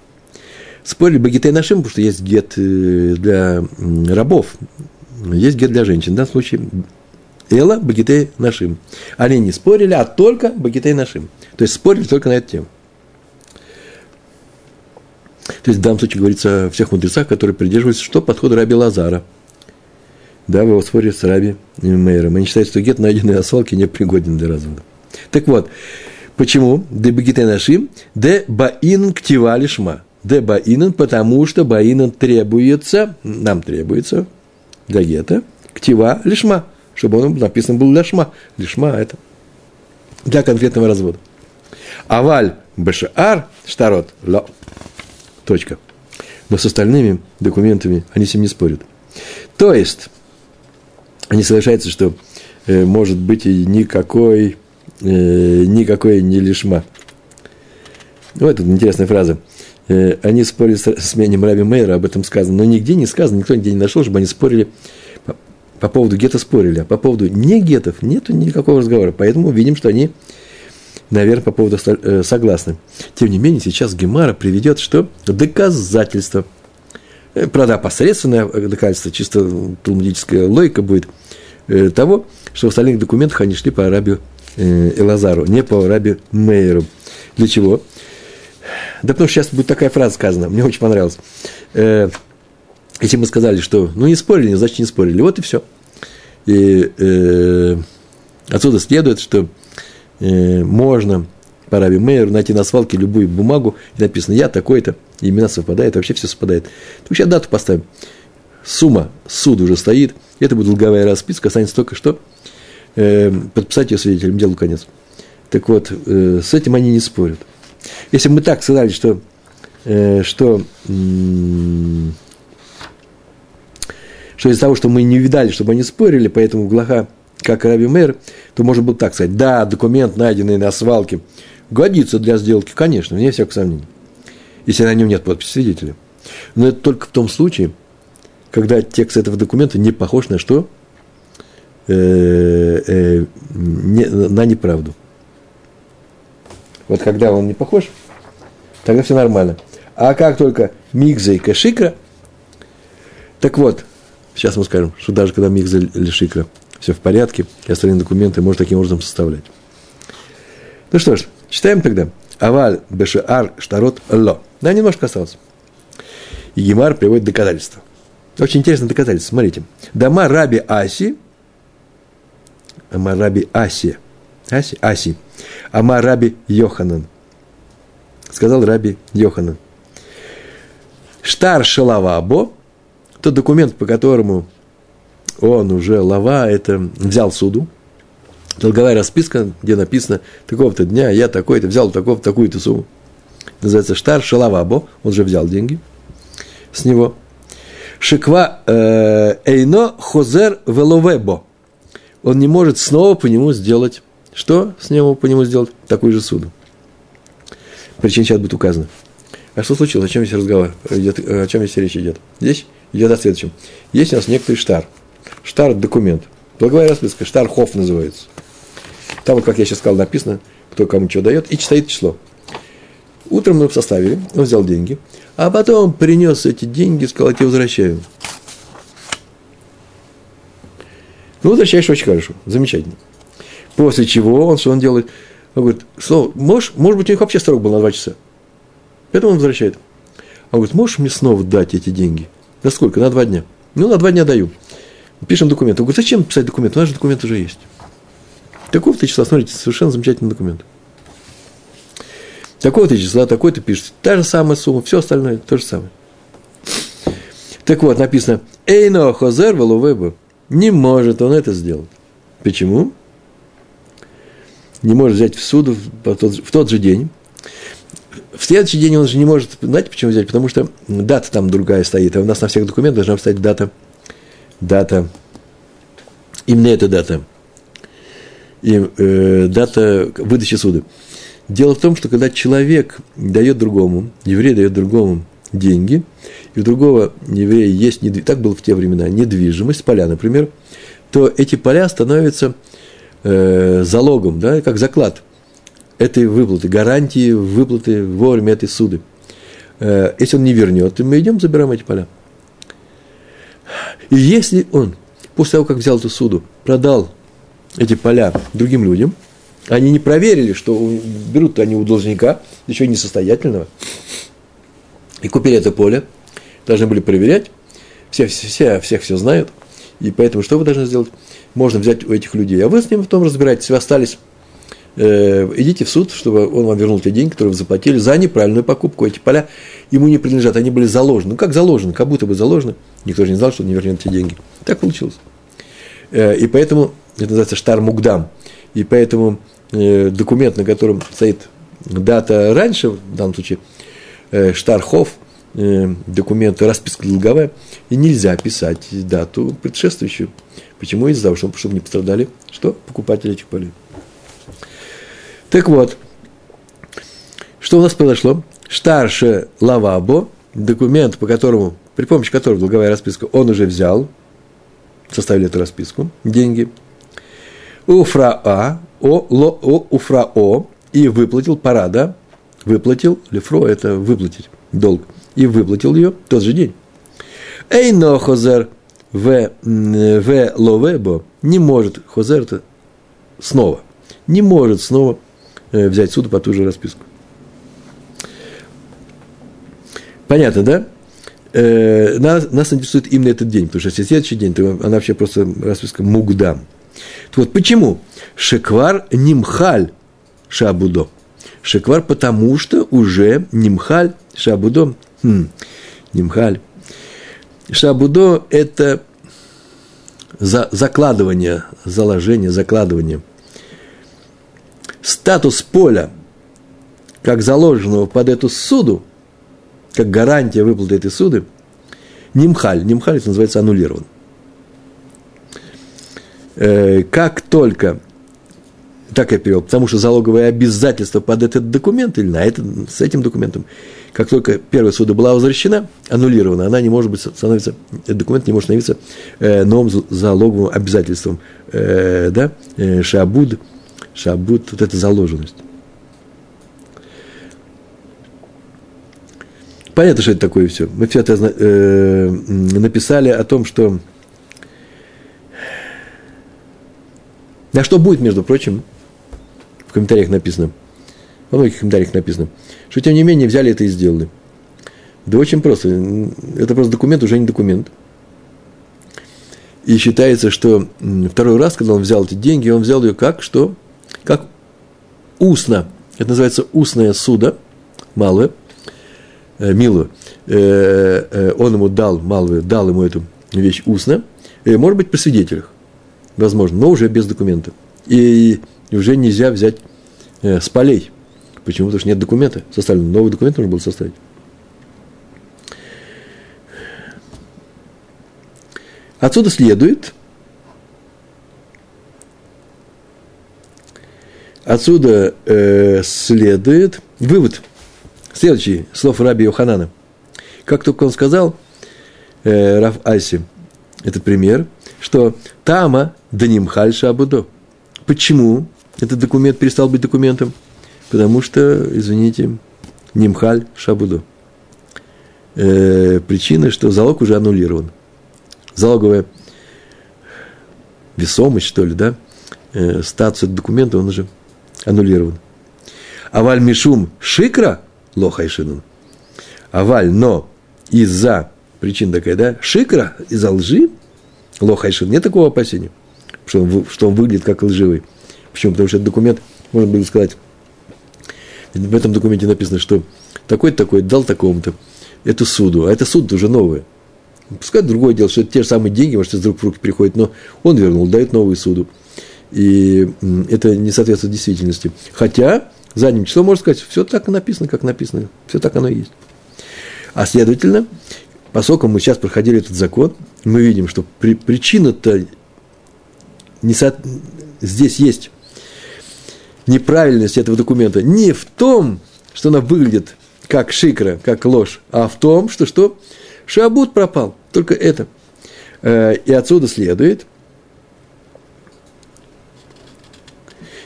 спорили Багитей нашим, потому что есть гет э, для рабов, есть гет для женщин. В данном случае Эла Багитей нашим. Они не спорили, а только Багитей нашим. То есть спорили только на эту тему. То есть в данном случае говорится о всех мудрецах, которые придерживаются, что подход Раби Лазара. Да, в его споре с Раби Мейером. Они считают, что гет, найденный на свалке, не пригоден для развода. Так вот, почему? Де бегите нашим, де баин ктива лишма. Де баинан, потому что баинан требуется, нам требуется для гета, ктива лишма, чтобы он написан был лишма. Лишма – это для конкретного развода. Аваль бешаар штарот ло. Точка. Но с остальными документами они с ним не спорят. То есть, не соглашается, что э, может быть и никакой, э, никакой не лишма. Вот тут интересная фраза. Э, они спорили с, с мнением Раби Мейера, об этом сказано, но нигде не сказано, никто нигде не нашел, чтобы они спорили по, по поводу гетто спорили, а по поводу не гетов нету никакого разговора. Поэтому видим, что они, наверное, по поводу э, согласны. Тем не менее, сейчас Гемара приведет что? Доказательство. Э, правда, посредственное доказательство, чисто талмудическая логика будет э, того, что в остальных документах они шли по Арабию Элазару, не по Раби Мейеру. Для чего? Да потому что сейчас будет такая фраза сказана, мне очень понравилась. Если мы сказали, что ну не спорили, значит не спорили, вот и все. И э, отсюда следует, что э, можно по Раби Мейеру найти на свалке любую бумагу, и написано «я такой-то», имена совпадают, вообще все совпадает. Так сейчас дату поставим. Сумма, суд уже стоит, это будет долговая расписка, останется только что э, подписать ее свидетелем, делу конец. Так вот, э, с этим они не спорят. Если мы так сказали, что, э, что, что из-за того, что мы не видали, чтобы они спорили, поэтому Глаха, как Раби Мэр, то можно было так сказать, да, документ, найденный на свалке, годится для сделки, конечно, вне всякого сомнения, если на нем нет подписи свидетеля. Но это только в том случае, когда текст этого документа не похож на что? Э, э, не, на неправду. Вот когда он не похож, тогда все нормально. А как только мигза и кашикра, так вот, сейчас мы скажем, что даже когда мигза или шикра, все в порядке, и остальные документы можно таким образом составлять. Ну что ж, читаем тогда. Аваль бешаар штарот ло. Да, немножко осталось. И Гемар приводит доказательства. Очень интересное доказательство. Смотрите. Дома Раби Аси, Ама Раби Аси, Аси, Аси, Ама Раби Йоханан. Сказал Раби Йоханан. Штар Шалавабо, тот документ, по которому он уже лава, это взял суду, долговая расписка, где написано, такого-то дня я такой-то взял такого такую-то сумму. Называется штар шалавабо, он же взял деньги с него. Шиква э, эйно хозер веловебо. Он не может снова по нему сделать, что с него по нему сделать? Такую же суду. Причина сейчас будет указана. А что случилось? О чем здесь разговор идет? О чем здесь речь идет? Здесь идет о следующем. Есть у нас некоторый штар. Штар – документ. Долговая расписка. Штар Хофф называется. Там, вот, как я сейчас сказал, написано, кто кому что дает, и стоит число. Утром мы составили, он взял деньги, а потом принес эти деньги, сказал, я тебе возвращаю. Ну, возвращаешь очень хорошо, замечательно. После чего он, что он делает? Он говорит, что, можешь, может быть, у них вообще срок был на два часа. Поэтому он возвращает. Он говорит, можешь мне снова дать эти деньги? На сколько? На два дня. Ну, на два дня даю. Пишем документ. Он говорит, зачем писать документ? У нас же документ уже есть. Такого-то числа, смотрите, совершенно замечательный документ. Такого-то числа, такой-то пишет. Та же самая сумма, все остальное то же самое. Так вот, написано, Эйно Хозер Валувебу. Не может он это сделать. Почему? Не может взять в суд в тот, в тот же день. В следующий день он же не может, знаете, почему взять? Потому что дата там другая стоит, а у нас на всех документах должна стоять дата, дата, именно эта дата, и э, дата выдачи суда. Дело в том, что когда человек дает другому, еврей дает другому деньги, и у другого еврея есть, так было в те времена, недвижимость, поля, например, то эти поля становятся э, залогом, да, как заклад этой выплаты, гарантии выплаты вовремя этой суды. Э, если он не вернет, то мы идем, забираем эти поля. И если он после того, как взял эту суду, продал эти поля другим людям, они не проверили, что берут они у должника, еще несостоятельного, и купили это поле, должны были проверять, все, все, всех все знают, и поэтому что вы должны сделать? Можно взять у этих людей, а вы с ним потом разбираетесь, вы остались, э, идите в суд, чтобы он вам вернул те деньги, которые вы заплатили за неправильную покупку. Эти поля ему не принадлежат, они были заложены. Ну, как заложены, как будто бы заложены. Никто же не знал, что он не вернет эти деньги. Так получилось. Э, и поэтому это называется штар мугдам. И поэтому э, документ, на котором стоит дата раньше, в данном случае э, штархов, э, документ, расписка долговая, и нельзя писать дату предшествующую. Почему? Из-за того, чтобы, чтобы не пострадали что? Покупатели этих полей. Так вот, что у нас произошло? Старше лавабо, документ, по которому, при помощи которого долговая расписка он уже взял, составили эту расписку, деньги – уфраа, о, ло, о, уфрао, и выплатил парада, выплатил, лифро – это выплатить долг, и выплатил ее в тот же день. Эйно хозер в, в ловебо не может, хозер – это снова, не может снова э, взять суду по ту же расписку. Понятно, да? Э, нас, нас интересует именно этот день, потому что если следующий день, то она вообще просто расписка мугдам – вот почему? Шеквар нимхаль шабудо. Шеквар, потому что уже нимхаль шабудо. Хм, нимхаль. Шабудо – это за, закладывание, заложение, закладывание. Статус поля, как заложенного под эту суду, как гарантия выплаты этой суды, нимхаль. Нимхаль это называется аннулирован. Э, как только, так я перевел, потому что залоговое обязательство под этот документ или на этот, с этим документом, как только первая суда была возвращена, аннулирована, она не может быть становиться, документ не может становиться э, новым залоговым обязательством, э, да, э, шабуд, шабуд, вот эта заложенность. Понятно, что это такое все. Мы все это э, написали о том, что На что будет, между прочим, в комментариях написано, во многих комментариях написано, что тем не менее взяли это и сделали. Да очень просто. Это просто документ, уже не документ. И считается, что второй раз, когда он взял эти деньги, он взял ее как, что? Как устно. Это называется устное судо, малое. э, Милу, э, э, он ему дал, малую, дал ему эту вещь устно, э, может быть, при свидетелях, возможно, но уже без документа. И, и уже нельзя взять э, с полей. Почему? Потому что нет документа составлен. Новый документ нужно было составить. Отсюда следует, отсюда э, следует вывод. Следующий, слов Раби Йоханана. Как только он сказал, э, Раф Аси, этот пример, что Тама Данимхаль Шабудо. Почему этот документ перестал быть документом? Потому что, извините, Нимхаль Шабудо. Э, причина, что залог уже аннулирован залоговая весомость, что ли, да, э, статус документа, он уже аннулирован. Аваль Мишум Шикра Лохайшинун. Аваль, но из-за, причин такая, да, Шикра, из-за лжи Лохайшин, нет такого опасения, что он, что он выглядит как лживый. Почему? Потому что этот документ, можно было сказать, в этом документе написано, что такой-то такой дал такому-то эту суду, а это суд уже новое. Пускай другое дело, что это те же самые деньги, может, из рук в руки приходят, но он вернул, дает новую суду. И это не соответствует действительности. Хотя задним числом можно сказать, все так и написано, как написано, все так оно и есть. А следовательно, поскольку мы сейчас проходили этот закон, мы видим, что при, причина-то не со, здесь есть неправильность этого документа не в том, что она выглядит как шикра, как ложь, а в том, что что? Шабут пропал. Только это. Э, и отсюда следует,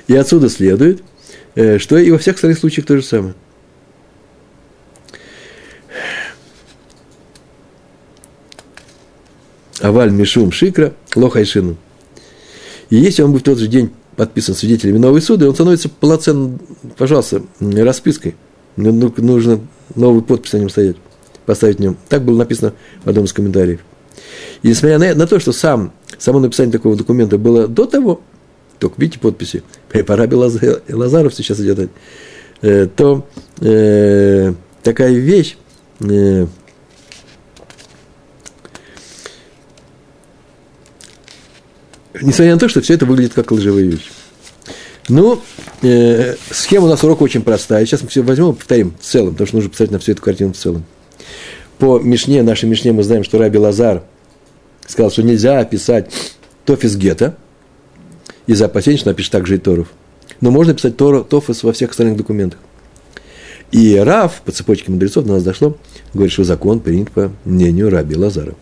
и отсюда следует, э, что и во всех остальных случаях то же самое. Аваль Мишум Шикра Лохайшину. И если он будет в тот же день подписан свидетелями новой суды, он становится полноценным, пожалуйста, распиской. Нужно новый подпись на нем стоять поставить в нем. Так было написано в одном из комментариев. И несмотря на, на то, что сам, само написание такого документа было до того, только видите подписи, по Раби Лазаров сейчас идет, э, то э, такая вещь, э, несмотря на то, что все это выглядит как лживая вещь. Ну, э, схема у нас урока очень простая. Сейчас мы все возьмем и повторим в целом, потому что нужно посмотреть на всю эту картину в целом по Мишне, нашей Мишне мы знаем, что Раби Лазар сказал, что нельзя описать Тофис Гета, из-за опасений, что напишет также и Торов. Но можно писать Тору, Тофис во всех остальных документах. И Рав, по цепочке мудрецов, до нас дошло, говорит, что закон принят по мнению Раби Лазара.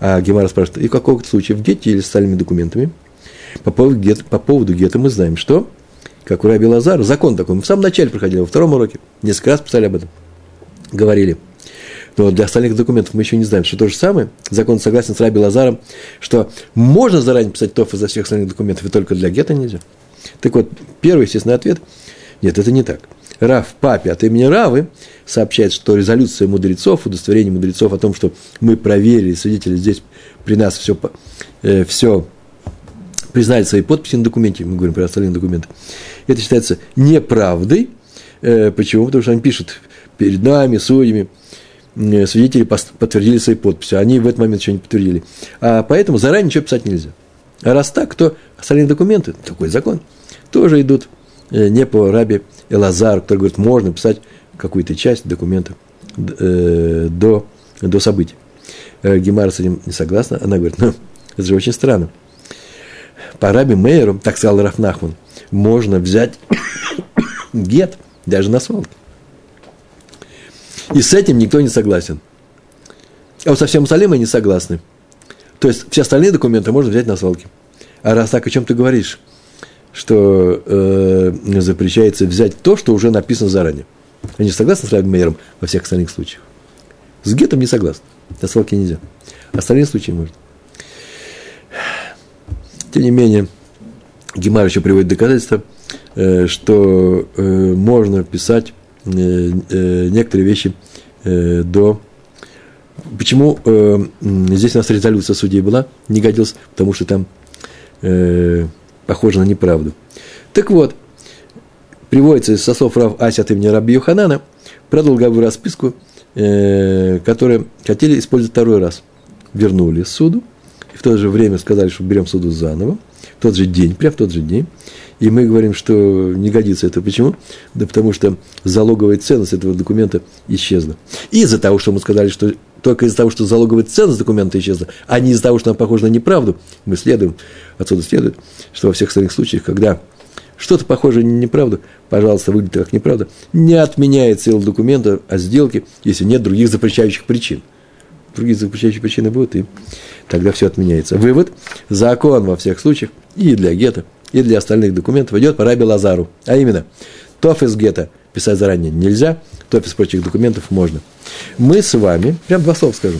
А Гемара спрашивает, и в каком случае, в Гете или с остальными документами? По поводу, гета, по поводу Гета мы знаем, что, как у Раби Лазара, закон такой, мы в самом начале проходили, во втором уроке, несколько раз писали об этом, говорили – но для остальных документов мы еще не знаем, что то же самое. Закон согласен с Раби Лазаром, что можно заранее писать ТОФ из-за всех остальных документов, и только для гетто нельзя. Так вот, первый естественный ответ – нет, это не так. Рав Папе от имени Равы сообщает, что резолюция мудрецов, удостоверение мудрецов о том, что мы проверили, свидетели здесь при нас все, э, все признали свои подписи на документе, мы говорим про остальные документы, это считается неправдой. Э, почему? Потому что они пишут перед нами, судьями, Э, свидетели подтвердили свои подписи, они в этот момент еще не подтвердили. А поэтому заранее ничего писать нельзя. А раз так, то остальные документы, такой закон, тоже идут не по рабе Элазар, который говорит, можно писать какую-то часть документа э, до, до событий. Гемара с этим не согласна, она говорит, ну, это же очень странно. По рабе Мейеру, так сказал Рафнахман, можно взять гет даже на свалке. И с этим никто не согласен. А вот со всем остальным они согласны. То есть все остальные документы можно взять на свалке. А раз так, о чем ты говоришь? Что э, запрещается взять то, что уже написано заранее. Они согласны с Раби Мейером во всех остальных случаях. С гетом не согласны. На свалке нельзя. Остальные случаи можно. Тем не менее, Гемар еще приводит доказательства, э, что э, можно писать Э, э, некоторые вещи э, до... Почему здесь у нас резолюция судей была, не годилась, потому что там похоже на неправду. Так вот, приводится со слов Рав Ася от имени Раби Йоханана про долговую расписку э, которые хотели использовать второй раз. Вернули суду, и в то же время сказали, что берем суду заново, в тот же день, прямо в тот же день. И мы говорим, что не годится это. Почему? Да потому что залоговая ценность этого документа исчезла. И из-за того, что мы сказали, что только из-за того, что залоговая ценность документа исчезла, а не из-за того, что она похожа на неправду, мы следуем, отсюда следует, что во всех остальных случаях, когда что-то похожее на неправду, пожалуйста, выглядит как неправда, не отменяет силу документа о сделке, если нет других запрещающих причин. Другие запрещающие причины будут, и тогда все отменяется. Вывод. Закон во всех случаях и для гетто, и для остальных документов идет по Раби Лазару. А именно, тоф из гетто писать заранее нельзя, тоф из прочих документов можно. Мы с вами, прям два слова скажу,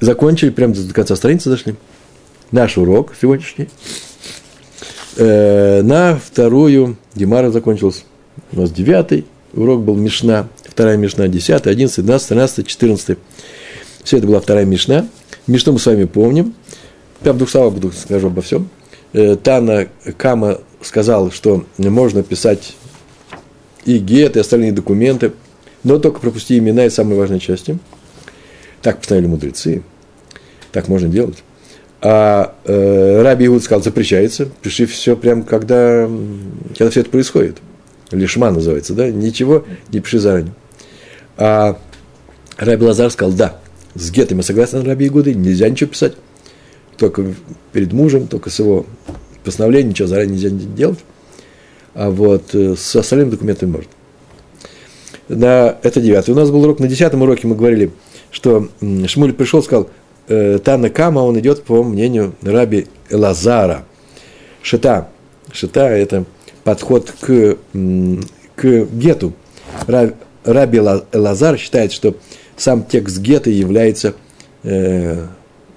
закончили, прям до конца страницы зашли, наш урок сегодняшний. Э, на вторую Гемара закончился. У нас девятый урок был Мишна, вторая Мишна, десятый, одиннадцатый, двенадцатый, тринадцатый, четырнадцатый. Все это была вторая Мишна. Мишну мы с вами помним. Я в двух словах буду скажу обо всем. Э, Тана Кама сказал, что можно писать и гет, и остальные документы, но только пропусти имена и самые важные части. Так постановили мудрецы. Так можно делать. А э, Раби Иуд сказал, запрещается, пиши все прям, когда, когда все это происходит. Лишма называется, да? Ничего не пиши заранее. А Раби Лазар сказал, да, с гетами согласен Раби Игуды, нельзя ничего писать. Только перед мужем, только с его постановлением, ничего заранее нельзя делать. А вот э, с остальными документами можно. На, это девятый. У нас был урок, на десятом уроке мы говорили, что Шмуль пришел сказал, э, Тана Кама, он идет по мнению Раби Лазара. Шита. Шита – это подход к, к гету. Раби Лазар считает, что сам текст гета является, э,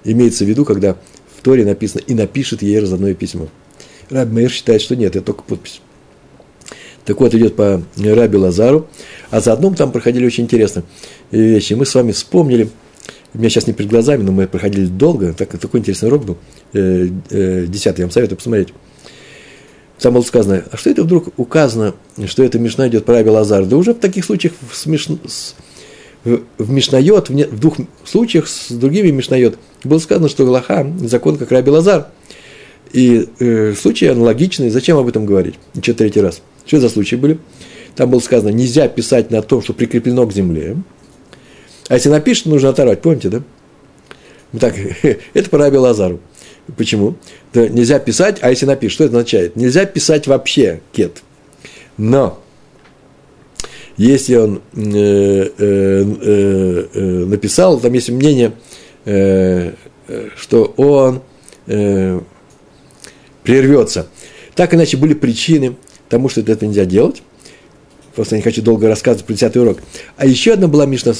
имеется в виду, когда в Торе написано «и напишет ей разодное письмо». Раби Мейр считает, что нет, это только подпись. Так вот, идет по Раби Лазару, а заодно там проходили очень интересные вещи. Мы с вами вспомнили – у меня сейчас не перед глазами, но мы проходили долго, так, такой интересный урок был, э, э, десятый, я вам советую посмотреть. Там было сказано, а что это вдруг указано, что это Мишна идет по Раби Лазар? Да уже в таких случаях в, смеш... в, в Мишнайот, в, в двух случаях с другими Мишнайот, было сказано, что Галаха, закон как Раби Лазар. И э, случаи аналогичные, зачем об этом говорить? Еще третий раз. Что за случаи были? Там было сказано, нельзя писать на том, что прикреплено к земле, а если напишет, нужно оторвать, помните, да? Так, это по Раби Лазару. Почему? Да нельзя писать, а если напишет, что это означает? Нельзя писать вообще кет. Но если он э, э, э, написал, там есть мнение, что он прервется. Так иначе были причины тому, что это нельзя делать. Просто не хочу долго рассказывать про 10 урок. А еще одна была Мишна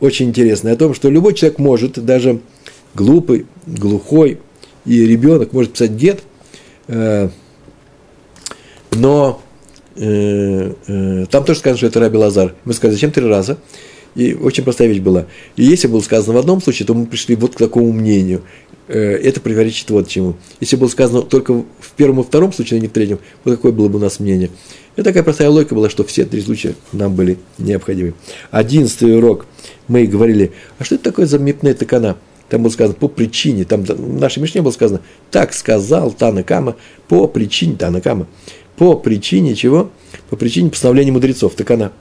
очень интересная о том, что любой человек может, даже глупый, глухой и ребенок может писать э, но э, э, там тоже сказано, что это Раби Лазар. Мы сказали, зачем три раза? И очень простая вещь была. И если было сказано в одном случае, то мы пришли вот к такому мнению. Э, это противоречит вот чему. Если было сказано только в первом и втором случае, а не в третьем, вот какое было бы у нас мнение. И такая простая логика была, что все три случая нам были необходимы. Одиннадцатый урок мы говорили, а что это такое за мипная такана? Там было сказано по причине, там в нашей Мишне было сказано, так сказал Танакама по причине Танакама. По причине чего? По причине постановления мудрецов, такана.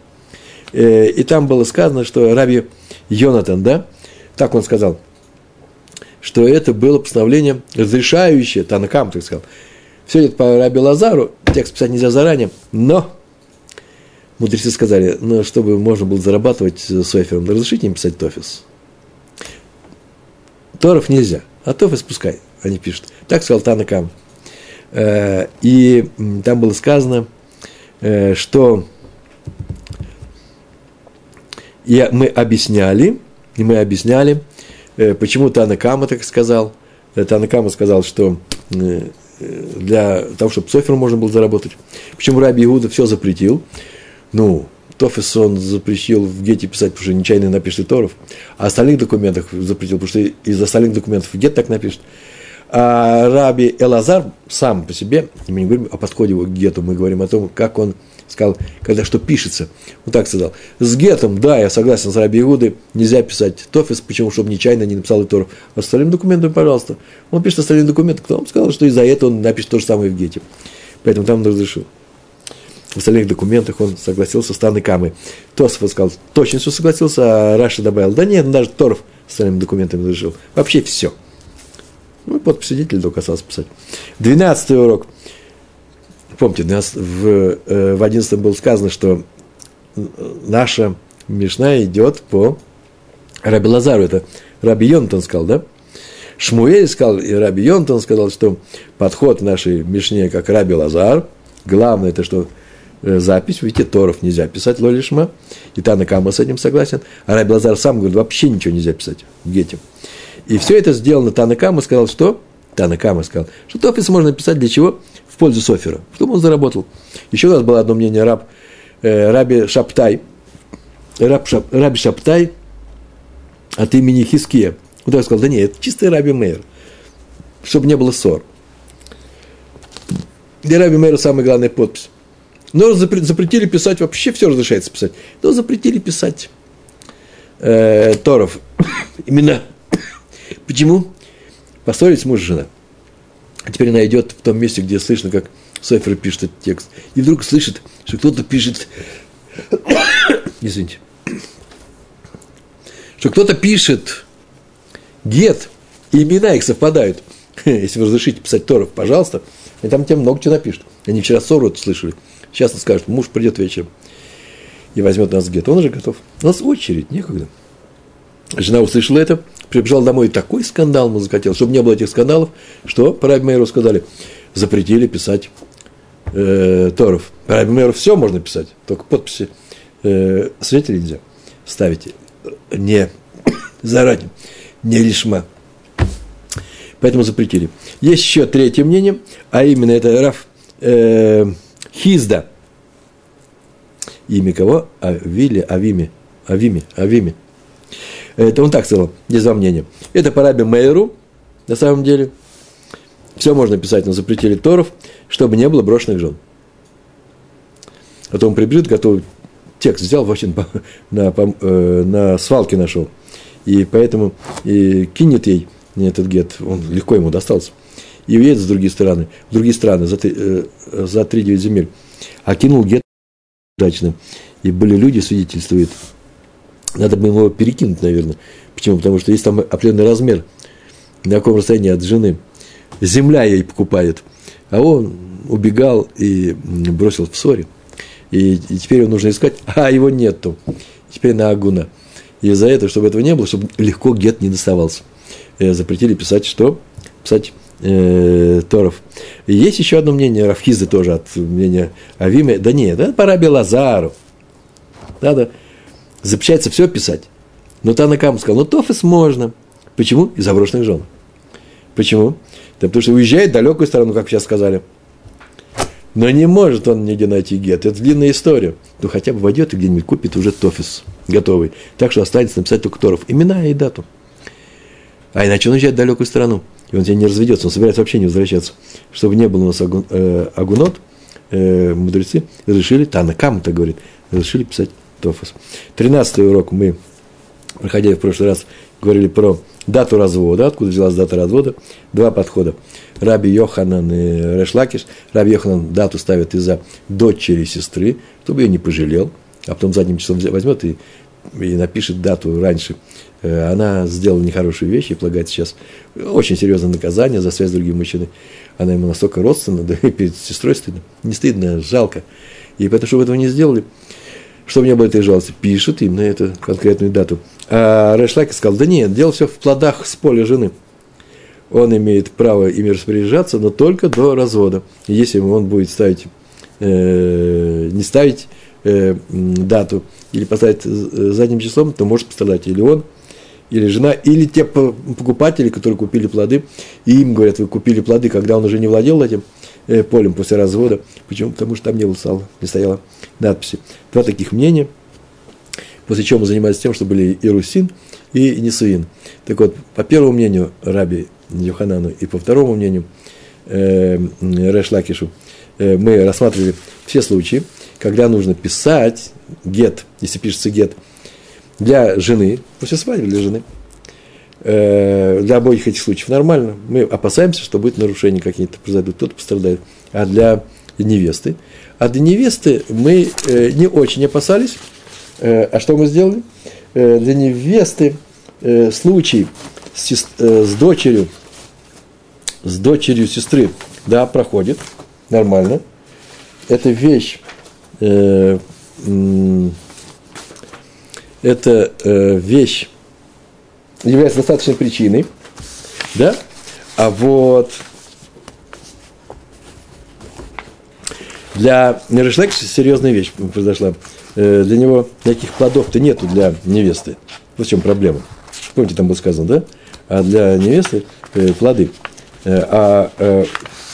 Э, и там было сказано, что Раби Йонатан, да, так он сказал, что это было постановление разрешающее, Танакам, так сказал, все идет по Раби Лазару, текст писать нельзя заранее, но мудрецы сказали, ну, чтобы можно было зарабатывать с Офером, разрешите им писать Тофис. Торов нельзя, а Тофис пускай, они пишут. Так сказал Танакам. Э, и там было сказано, э, что и мы объясняли, и мы объясняли, э, почему Танакама так сказал. Танакама сказал, что для того, чтобы Софер можно было заработать. Почему Раби Иуда все запретил? Ну, Тофис он запретил в Гете писать, потому что нечаянно напишет Торов, а остальных документах запретил, потому что из остальных документов Гет так напишет. А Раби Элазар сам по себе, мы не говорим о подходе к Гету, мы говорим о том, как он сказал, когда что пишется. Он так сказал. С Гетом, да, я согласен с Раби Иудой, нельзя писать Тофис, почему, чтобы нечаянно не написал и Тору. А с остальными документами, пожалуйста. Он пишет остальные документы, кто вам сказал, что из-за этого он напишет то же самое в Гете. Поэтому там он разрешил. В остальных документах он согласился с Таной Камой. Тосфот сказал, точно все согласился, а Раша добавил, да нет, даже Торов с остальными документами разрешил. Вообще все. Ну, подпись свидетеля только осталось писать. Двенадцатый урок. Помните, э, в 11 было сказано, что наша Мишна идет по Раби Лазару. Это Раби Йонтон сказал, да? Шмуэль сказал, и Раби Йонтон сказал, что подход нашей Мишне как Раби Лазар. Главное, это что э, запись, видите, Торов нельзя писать, Лолишма, и Танакама с этим согласен, а Раби Лазар сам говорит, вообще ничего нельзя писать в Гете. И все это сделано Танакама сказал, что? Танакама сказал, что Тофис можно писать для чего? В пользу Софера. Чтобы он заработал. Еще у нас было одно мнение раб, э, Раби Шаптай, раб Шап, Раби Шаптай от имени Хиския. Он так сказал, да нет, это чистый Раби Мейер, чтобы не было ссор. Для Раби Мейера самая главная подпись. Но запретили писать, вообще все разрешается писать. Но запретили писать э, Торов. Именно Почему? Поссорились муж и жена. А теперь она идет в том месте, где слышно, как Софер пишет этот текст. И вдруг слышит, что кто-то пишет... Извините. Что кто-то пишет гет, и имена их совпадают. Если вы разрешите писать Торов, пожалуйста. И там тебе много чего напишут. Они вчера ссору это слышали. Сейчас он скажет, муж придет вечером и возьмет нас гет. Он уже готов. У нас очередь, некогда. Жена услышала это, прибежал домой, и такой скандал ему захотел, чтобы не было этих скандалов, что по Раби сказали, запретили писать э, Торов. По Раби все можно писать, только подписи э, свидетелей нельзя ставить. Не заранее, не лишма. Поэтому запретили. Есть еще третье мнение, а именно это Раф э, Хизда. Имя кого? Авили, Авими, Авими, Авими. Это он так сказал, есть два мнения. Это по Раби Мейру, на самом деле. Все можно писать, но запретили Торов, чтобы не было брошенных жен. А то он прибежит, готовый текст взял, вообще на, на, э, на свалке нашел. И поэтому и кинет ей этот гет, он легко ему достался. И уедет с другие страны, в другие страны за, э, за 3-9 земель. А кинул гет удачно. И были люди, свидетельствуют, надо бы его перекинуть, наверное. Почему? Потому что есть там определенный размер, на каком расстоянии от жены. Земля ей покупает. А он убегал и бросил в ссоре. И, и теперь его нужно искать, а его нету. Теперь на Агуна. И из-за этого, чтобы этого не было, чтобы легко гет не доставался. Э, запретили писать что? Писать э, Торов. И есть еще одно мнение, Рафхизы тоже от мнения Авиме. Да нет, да пора Белазару. Надо запрещается все писать. Но Танакам сказал, ну тофис можно. Почему? Из заброшенных жен. Почему? Да потому что уезжает в далекую сторону, как сейчас сказали. Но не может он нигде найти гет. Это длинная история. Ну, хотя бы войдет и где-нибудь купит уже тофис готовый. Так что останется написать только Торов. Имена и дату. А иначе он уезжает в далекую страну. И он тебе не разведется. Он собирается вообще не возвращаться. Чтобы не было у нас агун, э, агунот, э, мудрецы решили, Танакам так говорит, решили писать Тофос. Тринадцатый урок мы, проходя в прошлый раз, говорили про дату развода, откуда взялась дата развода. Два подхода. Раби Йоханан и Решлакиш. Раби Йоханан дату ставит из-за дочери сестры, чтобы ее не пожалел, а потом задним числом возьмет и, и напишет дату раньше. Э, она сделала нехорошие вещи и полагает сейчас очень серьезное наказание за связь с другим мужчиной. Она ему настолько родственна, да и перед сестрой стыдно. Не стыдно, жалко. И поэтому, чтобы этого не сделали, чтобы не было этой жалости, пишет именно эту конкретную дату. А Решлаки сказал, да нет, дело все в плодах с поля жены. Он имеет право ими распоряжаться, но только до развода. Если он будет ставить, э, не ставить э, дату или поставить задним числом, то может пострадать или он, или жена, или те покупатели, которые купили плоды, и им говорят, вы купили плоды, когда он уже не владел этим э, полем после развода. Почему? Потому что там не было сала, не стояло надписи. Два таких мнения, после чего мы занимались тем, что были и Русин, и Нисуин. Так вот, по первому мнению Раби Йоханану и по второму мнению э, Решлакишу, э, мы рассматривали все случаи, когда нужно писать гет, если пишется гет, для жены, после свадьбы для жены, э, для обоих этих случаев нормально. Мы опасаемся, что будет нарушение какие-то произойдут, кто-то пострадает. А для невесты, а для невесты мы э, не очень опасались. Э, а что мы сделали? Э, для невесты э, случай с, э, с дочерью, с дочерью сестры, да, проходит нормально. Это вещь, э, эта э, вещь является достаточной причиной, да, а вот для Решлек серьезная вещь произошла. Э, для него никаких плодов-то нету для невесты. В чем проблема. Помните, там было сказано, да? А для невесты э, плоды. Э, а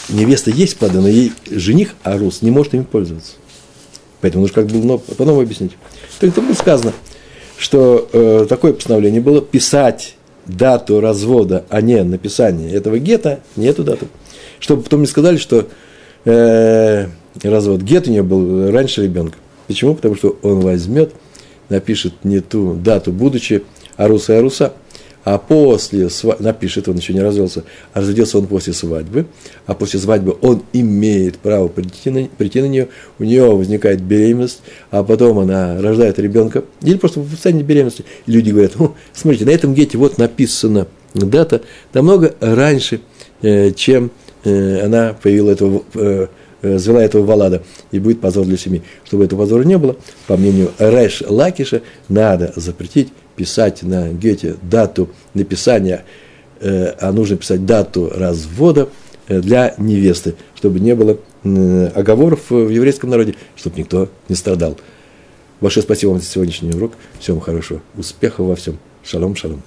невеста есть плоды, но ей жених Арус не может ими пользоваться. Поэтому нужно как бы потом объяснить. Так это было сказано – что такое постановление было писать дату развода, а не написание этого гета, не эту дату. Чтобы потом не сказали, что развод гет у нее был раньше ребенка. Почему? Потому что он возьмет, напишет не ту дату, будучи Аруса и Аруса, а после свадьбы, напишет, он еще не развелся, а разведется он после свадьбы, а после свадьбы он имеет право прийти на, прийти на нее, у нее возникает беременность, а потом она рождает ребенка, или просто в состоянии беременности. И люди говорят, ну, смотрите, на этом гете вот написана дата намного раньше, э, чем э, она появила этого, э, звела этого Валада, и будет позор для семьи. Чтобы этого позора не было, по мнению Рэш Лакиша, надо запретить писать на гете дату написания, э, а нужно писать дату развода э, для невесты, чтобы не было э, оговоров в еврейском народе, чтобы никто не страдал. Большое спасибо вам за сегодняшний урок. Всем хорошего. Успехов во всем. Шалом, шалом.